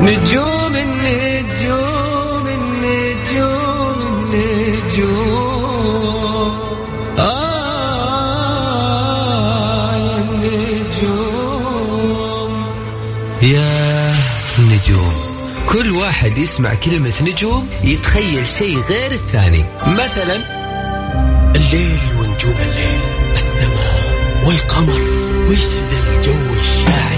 نجوم النجوم النجوم النجوم. آه يا النجوم. يا نجوم. كل واحد يسمع كلمة نجوم يتخيل شيء غير الثاني. مثلا الليل ونجوم الليل السماء والقمر وش ذا الجو الشاعر؟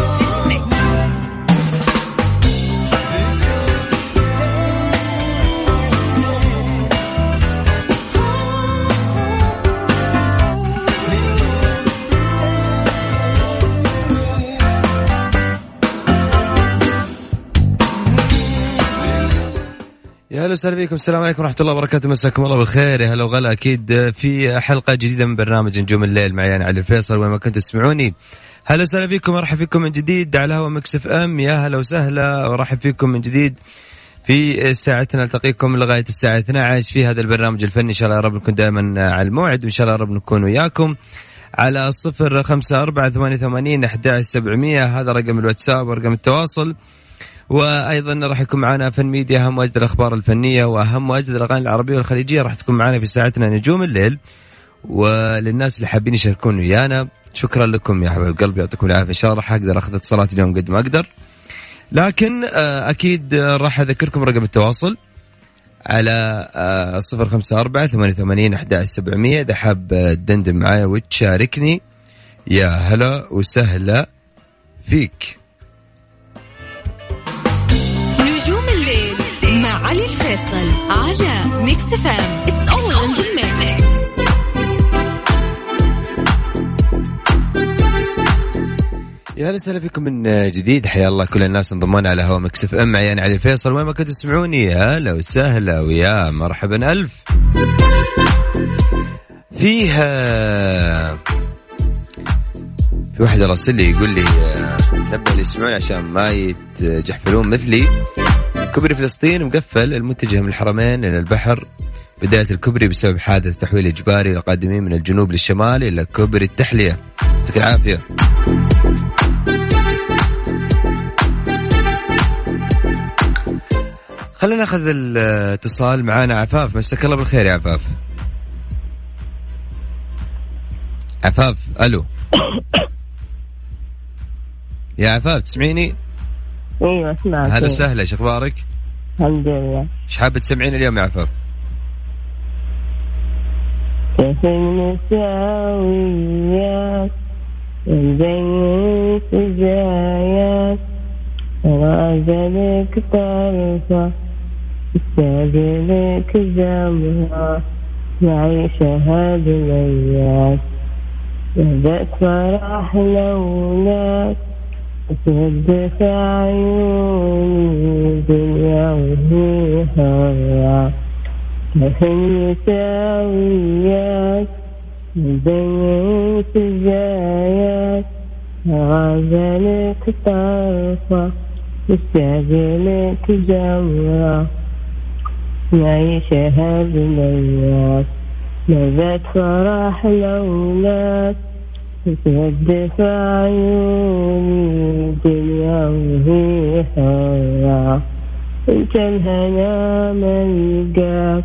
يا أهلا وسهلا بكم. السلام عليكم ورحمة الله وبركاته. مساكم الله بالخير. يا هلا وغلا. أكيد في حلقة جديدة من برنامج نجوم الليل معي أنا علي الفيصل. وين ما كنتوا تسمعوني. هلا وسهلا بكم. أرحب فيكم من جديد على هوا Mix FM. يا هلا وسهلا. وارحب فيكم من جديد في ساعتنا. نلتقيكم لغاية الساعة 12 في هذا البرنامج الفني. إن شاء الله يا رب نكون دائما على الموعد. وإن شاء الله يا رب نكون وياكم. على صفر خمسة أربعة ثمانية ثمانين أحد سبعمية. هذا رقم الواتساب ورقم التواصل. وأيضا راح يكون معنا فن ميديا أهم واجد الأخبار الفنية وأهم واجد الأغاني العربية والخليجية راح تكون معنا في ساعتنا نجوم الليل. وللناس اللي حابين يشاركون ويانا شكرا لكم يا حبايب قلبي يعطيكم العافية. إن شاء الله راح أقدر أخذ اتصالات اليوم قد ما أقدر. لكن آه، أكيد راح أذكركم رقم التواصل على آه، صفر خمسة أربعة ثمانية ثمانين أحد سبعمية. إذا حاب تدندن معايا وتشاركني يا هلا وسهلا فيك. علي الفيصل على Mix FM it's all in the mix يا أهلا وسهلا فيكم من جديد. حيا الله كل الناس انضمونا على هوا Mix FM معي أنا علي الفيصل. وين ما كنتوا تسمعوني يا هلا وسهلا ويا مرحبا ألف. فيها في واحد راسل لي يقول لي آه، نبه اللي يسمعون عشان ما يتجحفلون مثلي. كوبري فلسطين مقفل المتجه من الحرمين إلى البحر. بداية الكوبري بسبب حادث تحويل إجباري للقادمين من الجنوب للشمال إلى كوبري التحلية. يعطيك العافية. خلينا ناخذ الاتصال معانا. عفاف مساك الله بالخير يا عفاف. عفاف ألو. يا عفاف تسمعيني؟ أيوه اسمعك هلا وسهلا إيش أخبارك؟ الحمد لله إيش حابة تسمعين اليوم يا عفاف؟ كيف المساويات نبين سجايات راجلك طرفة استاجلك جمرة نعيش هذه الأيام بدأت فرح لولاك في عيوني دنيا وهي هوا كيف المساويات نبين سجايات غزلك طرفة مستقبلك جمرة نعيش هذه الأيام نبات فرح لولاك في عيوني دنيا وهي هوا انت الهنا ملقاك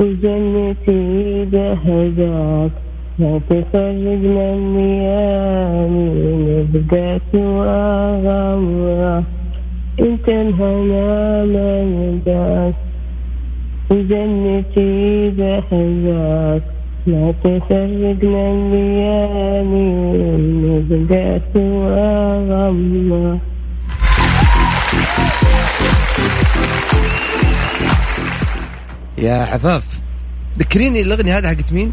وجنتي بهداك لا تفرقنا الليالي نبقى سوا غمرة. انت الهنا ملقاك وجنتي بهداك لا تفرقنا الليالي نبقى سوا غمرة. يا عفاف ذكريني الأغنية هذه حقت مين؟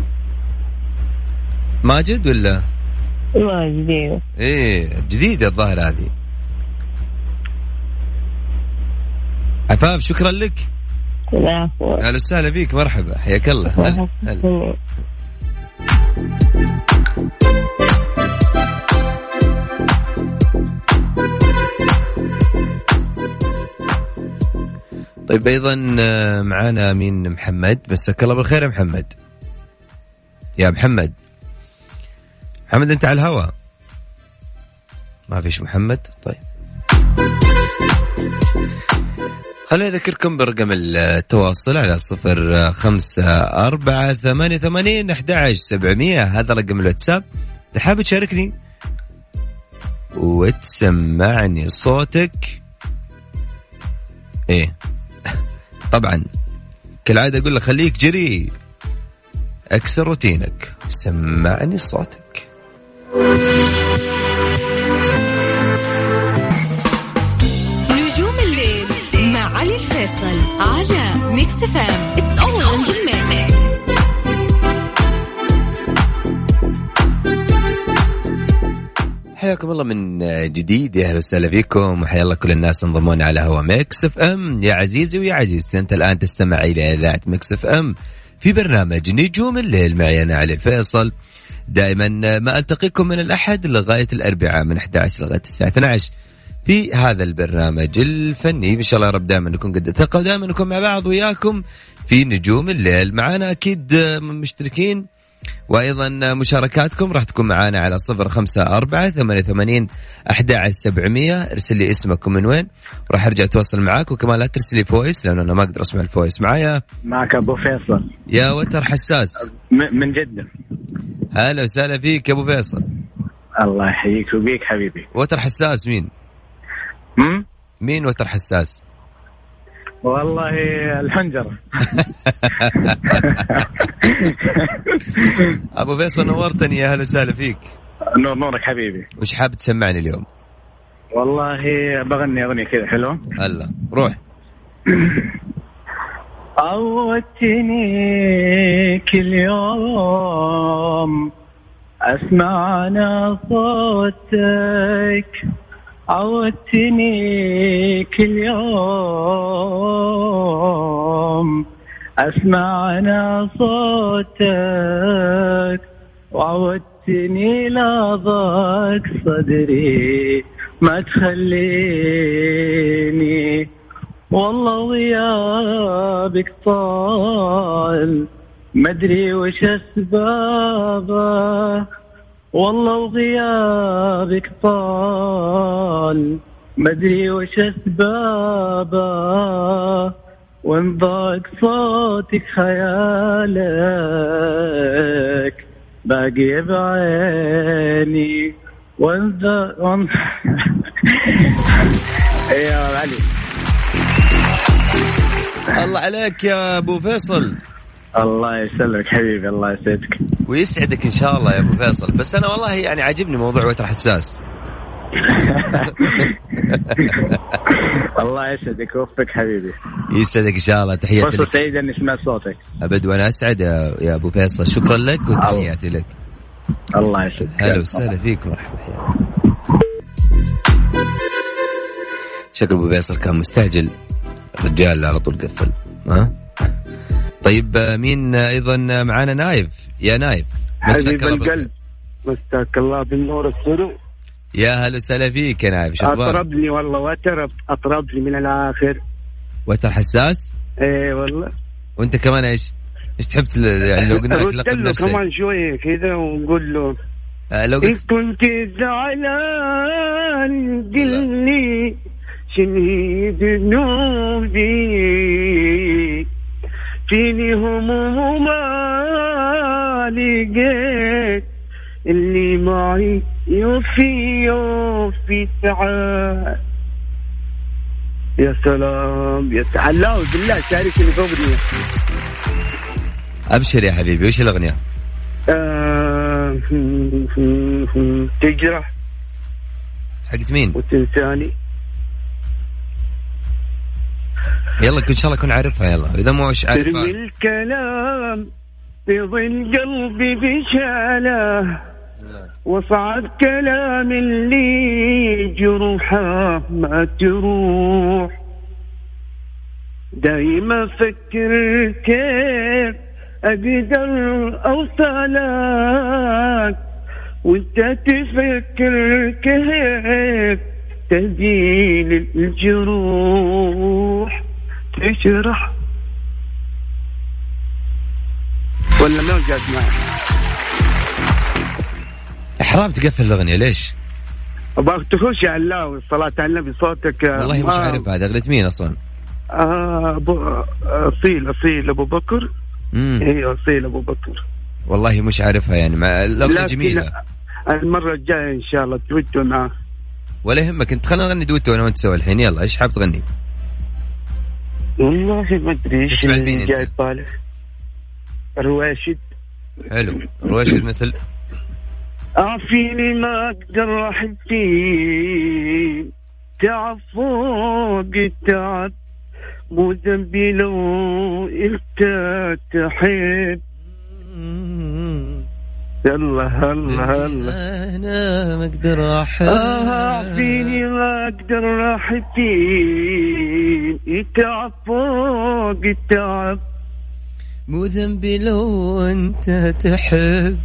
ماجد ولا؟ ما جديد إيه جديدة الظاهر هذه. عفاف شكرا لك. العفو. أهلا وسهلا بك مرحبا حياك الله. هلا هلا. طيب أيضا آه، معانا مين؟ محمد. مساك الله بالخير يا محمد. يا محمد. محمد أنت على الهواء ما فيش محمد؟ طيب. خليني أذكركم برقم التواصل على صفر خمسة أربعة ثمانية ثمانين أحد سبعمية. هذا رقم الواتساب. إذا حاب تشاركني وتسمعني صوتك إيه طبعا كالعادة أقول لك خليك جريء اكسر روتينك سمعني صوتك. حياكم الله من جديد. يا أهلا وسهلا فيكم. وحيا الله كل الناس انضمون على هوا Mix FM. يا عزيزي ويا عزيزتي أنت الآن تستمع إلى إذاعة Mix FM في برنامج نجوم الليل. معي أنا علي الفيصل دائما ما ألتقيكم من الأحد لغاية الأربعاء من 11 لغاية الساعة 12 في هذا البرنامج الفني. إن شاء الله يا رب دائما نكون قد ثقه ودائما نكون مع بعض وياكم في نجوم الليل. معانا أكيد مشتركين وأيضا مشاركاتكم راح تكون معانا على صفر خمسة أربعة ثمانية ثمانين أحد سبعمية. ارسل لي اسمك ومن وين راح أرجع أتواصل معاك. وكمان لا ترسل لي voice لأنه أنا ما أقدر أسمع ال voice. معايا؟ معك أبو فيصل. يا وتر حساس. من جدة. هلا وسهلا فيك يا أبو فيصل. الله يحييك وبيك حبيبي. وتر حساس مين؟ هم؟ مين وتر حساس؟ والله الحنجرة. أبو فيصل نورتني يا هلا وسهلا فيك. نور نورك حبيبي. وش حاب تسمعني اليوم؟ والله بغني أغنية كذا حلوة هلا روح. عودتني كل يوم أسمع أنا صوتك. عودتني كل يوم. أسمع أنا صوتك وعودتني لا ضاق صدري. ما تخليني والله غيابك طال. مدري وش اسبابه والله وغيابك طال. مدري وش أسبابه. وان ضاق صوتك خيالك؟ باقي بعيني. وان وان- يا علي. الله عليك يا أبو فيصل. الله يسلمك حبيبي الله يسعدك. ويسعدك إن شاء الله يا أبو فيصل. بس أنا والله يعني عاجبني موضوع وتر حساس. الله يسعدك ويوفقك حبيبي. يسعدك إن شاء الله. تحياتي لك. سعيدة أني سمعت صوتك. أبد وأنا أسعد يا, أبو فيصل. شكرا لك وتحياتي لك. الله يسعدك. هلا وسهلا فيك مرحبا حياك شكل أبو فيصل كان مستعجل. الرجال على طول قفل. ها؟ طيب آه، مين آه، أيضا معانا؟ نايف. يا نايف مساك حبيب الله بالخير. القلب. مساك الله بالنور السرور. يا هلا وسهلا فيك يا نايف. شو أخبارك؟ أطربني والله وتر أطربني من الآخر. وتر حساس؟ إيه والله. وأنت كمان إيش؟ إيش تحب يعني لو قلنا لك لقب نفسك كمان شوية كذا ونقول له آه، لو قلت كنت زعلان قل لي شنو ذنوبي فيني هموم وما لقيت اللي معي يوفي يوفي ساعات يا سلام. يا تعالوا بالله شاركني بأغنية أبشر يا حبيبي. وش الأغنية؟ آه، تجرح. حقت مين؟ وتنساني. يلا ان شاء الله أكون عارفها يلا. إذا مو مش ترمي عارفها الكلام في ظل قلبي بشالة. وصعب كلام اللي جروحه ما تروح. دايما أفكر كيف أقدر أوصلك. وأنت تفكر كيف تزيل الجروح تشرح ولا ما قاعد معي؟ حرام تقفل الأغنية ليش؟ أبغاك تخش يا علاوي الصلاة على النبي صوتك آه، والله مش عارف هذا أغنية مين أصلا؟ آه أبو أصيل أصيل أبو بكر. أيوه أصيل أبو بكر. والله مش عارفها يعني لكن جميلة. المرة الجاية إن شاء الله تودوا معاه ولا يهمك أنت خلينا نغني دويتو أنا وأنت سوا الحين يلا إيش حاب تغني؟ والله ما أدري إيش؟ جاي طالع رواشد. حلو. رويشد مثل؟ عافيني ما أقدر أحكي. تعب فوق التعب. مو ذنبي لو إنت تحب. يلا هلا هلا. أنا ما أقدر احب آه عافيني ما أقدر احكي تعب فوق التعب مو ذنبي لو أنت تحب.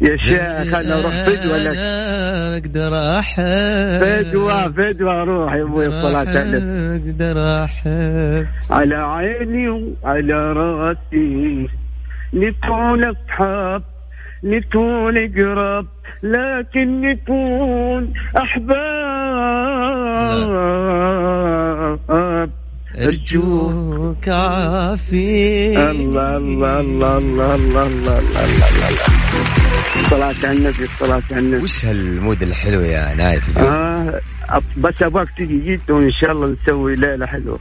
يا شيخ أنا أروح فدوه لك؟ ما أقدر احب فدوه فدوه روح يا أبوي الصلاه على النبي أقدر احب على عيني وعلى راسي. نكون اصحاب نكون قرب لكن نكون أحباب. أرجوك عافي الله الله الله الله الله الله الله الله على النبي الصلاة على النبي. وش هال mood الحلو يا نايف اليوم؟ آه بس أبغاك تجي جيت وإن شاء الله نسوي ليلة حلوة.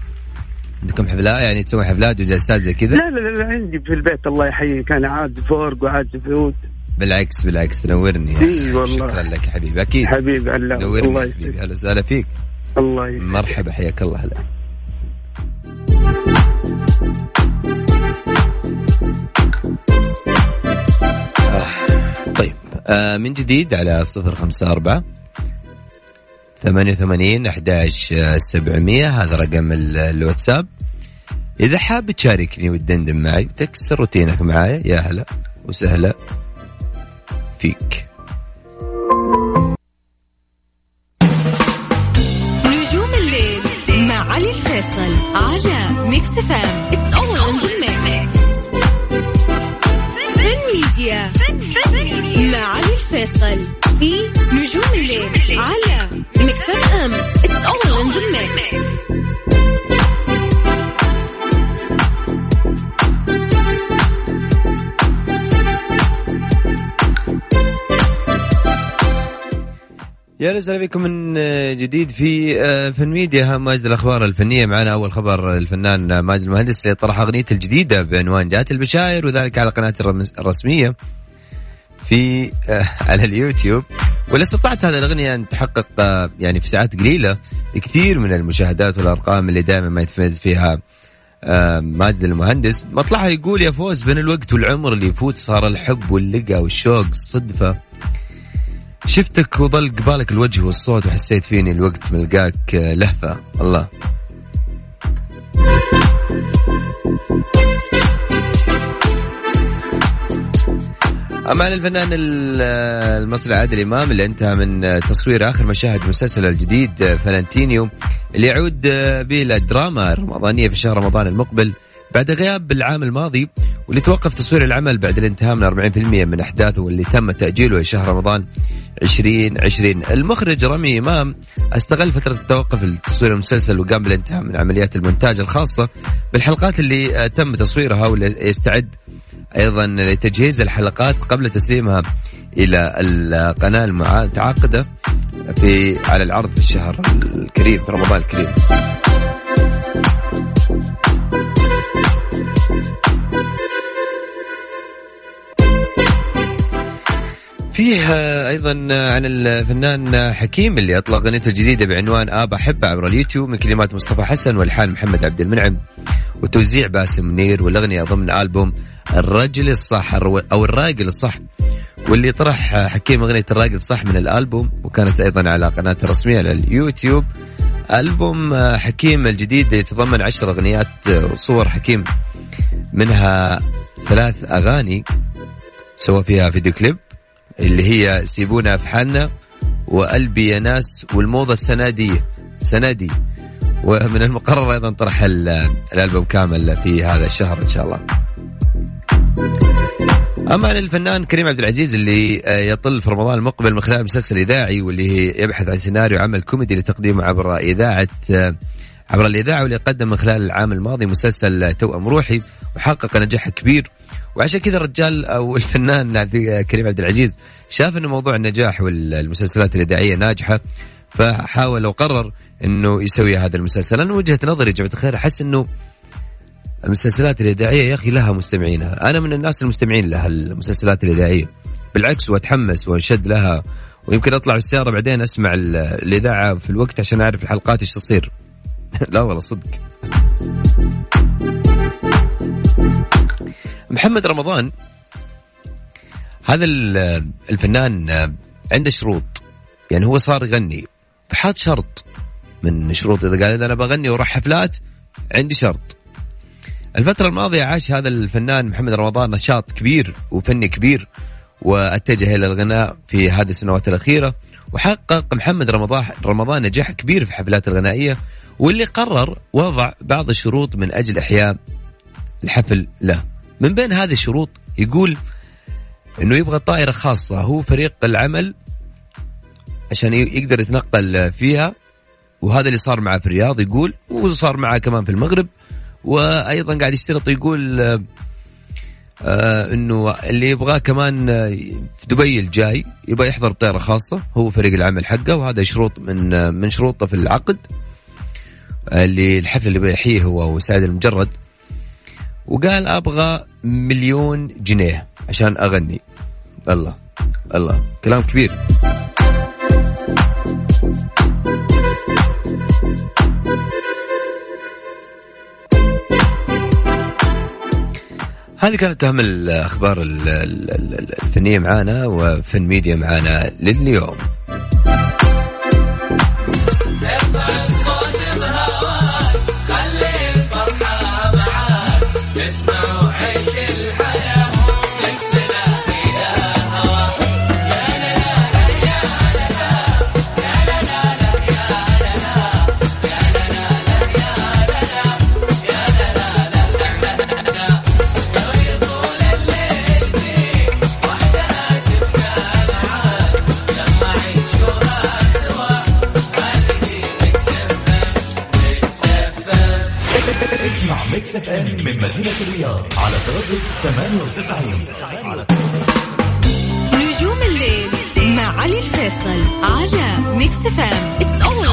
عندكم حفلات يعني تسوي حفلات وجلسات زي كذا؟ لا لا لا عندي في البيت الله يحييك. أنا عازف اورج وعازف عود بالعكس بالعكس تنورني إي والله. شكرا لك يا حبيبي. أكيد. حبيبي الله. نورني حبيبي. أهلا وسهلا فيك. الله يسعدك مرحبا حياك الله. هلا. آه، طيب. آه من جديد على صفر خمسة أربعة ثمانية وثمانين أحداش سبعمية هذا رقم ال- الواتساب. إذا حاب تشاركني وتدندن معي وتكسر روتينك معايا. يا هلا وسهلا فيك. نجوم الليل مع علي الفيصل على Mix FM it's all in the فن ميديا مع علي الفيصل في نجوم الليل على Mix FM it's all in the يا أهلا بكم من جديد في آه، فن ميديا. موجز الأخبار الفنية معنا. أول خبر الفنان ماجد المهندس اللي طرح اغنيته الجديدة بعنوان جات البشاير وذلك على قناته الرسمية. في آه، على اليوتيوب. واللي استطاعت هذه الأغنية أن تحقق آه، يعني في ساعات قليلة كثير من المشاهدات والأرقام اللي دائما ما يتميز فيها آه، ماجد المهندس. مطلعها يقول يا فوز بين الوقت والعمر اللي يفوت صار الحب واللقى والشوق صدفة. شفتك وظل قبالك الوجه والصوت وحسيت فيني الوقت ملقاك لهفة. الله. عن الفنان ال- المصري عادل إمام اللي انتهى من تصوير آخر مشاهد مسلسله الجديد آه، فلانتينيو اللي يعود آه، به للدراما الرمضانية في شهر رمضان المقبل. بعد غياب العام الماضي واللي توقف تصوير العمل بعد الانتهاء من 40% من أحداثه واللي تم تأجيله لشهر رمضان 2020 المخرج رامي إمام استغل فترة التوقف لتصوير المسلسل وقام بالانتهاء من عمليات المونتاج الخاصة بالحلقات اللي آه، تم تصويرها واللي يستعد أيضا لتجهيز الحلقات قبل تسليمها إلى القناة المتعاقدة في على العرض في الشهر الكريم في رمضان الكريم. فيه آه، أيضا عن الفنان حكيم اللي أطلق أغنيته الجديدة بعنوان آب أحب عبر اليوتيوب من كلمات مصطفى حسن والحان محمد عبد المنعم. وتوزيع باسم منير والأغنية ضمن ألبوم الرجل الصح أو الراجل الصح واللي طرح حكيم أغنية الراجل الصح من الألبوم وكانت أيضا على قناته الرسمية على اليوتيوب. ألبوم حكيم الجديد يتضمن عشر أغنيات وصور حكيم منها ثلاث أغاني سوى فيها فيديو كليب. اللي هي سيبونا في حالنا وقلبي يا ناس والموضة السنادية سنادي ومن المقرر أيضا طرح ال- الألبوم كامل في هذا الشهر إن شاء الله. أما عن الفنان كريم عبد العزيز اللي آه، يطل في رمضان المقبل من خلال مسلسل إذاعي واللي يبحث عن سيناريو عمل كوميدي لتقديمه عبر إذاعة آه، عبر الإذاعة واللي قدم من خلال العام الماضي مسلسل توأم روحي وحقق نجاح كبير وعشان كذا الرجال أو الفنان كريم عبد العزيز شاف إنه موضوع النجاح والمسلسلات الإذاعية ناجحة فحاول وقرر إنه يسوي هذا المسلسل. أنا وجهة نظري جماعة الخير أحس إنه المسلسلات الإذاعية يا أخي لها مستمعينها. أنا من الناس المستمعين لها المسلسلات الإذاعية. بالعكس وأتحمس وأنشد لها ويمكن أطلع بالسيارة بعدين أسمع ال- الإذاعة في الوقت عشان أعرف الحلقات إيش تصير. لا والله صدق. محمد رمضان هذا ال- الفنان عنده شروط. يعني هو صار يغني فحاط شرط من شروط. إذا قال إذا أنا بغني وراح حفلات عندي شرط. الفترة الماضية عاش هذا الفنان محمد رمضان نشاط كبير وفني كبير واتجه إلى الغناء في هذه السنوات الأخيرة وحقق محمد رمضان رمضان نجاح كبير في الحفلات الغنائية واللي قرر وضع بعض الشروط من أجل إحياء الحفل له. من بين هذه الشروط يقول إنه يبغى طائرة خاصة هو فريق العمل عشان يقدر يتنقل فيها وهذا اللي صار معه في الرياض يقول وصار معه كمان في المغرب وأيضا قاعد يشترط يقول آه، آه إنه اللي يبغاه كمان آه، في دبي الجاي يبغى يحضر بطياره خاصة هو فريق العمل حقه وهذا شروط من آه، من شروطه في العقد اللي الحفل اللي بيحييه هو وسعيد المجرد. وقال أبغى مليون جنيه عشان أغني. الله الله. كلام كبير. هذه كانت أهم الأخبار ال- ال- ال- الفنيه معانا وفن ميديا معانا لليوم. Mix FM it's all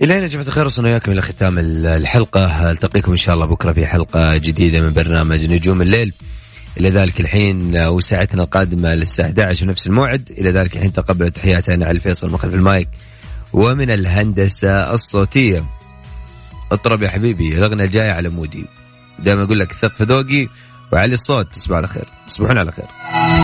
إلى هنا يا جماعة الخير وصلنا وياكم إلى ختام ال- الحلقة. ألتقيكم إن شاء الله بكرة في حلقة جديدة من برنامج نجوم الليل. إلى ذلك الحين آه، وساعتنا القادمة للساعة 11 ونفس الموعد. إلى ذلك الحين تقبلوا تحياتي أنا علي الفيصل من خلف المايك. ومن الهندسة الصوتية. اطرب يا حبيبي الأغنية الجاية على مودي. دائما أقول لك ثق في ذوقي وعلي الصوت. تصبحوا على خير. تصبحون على خير.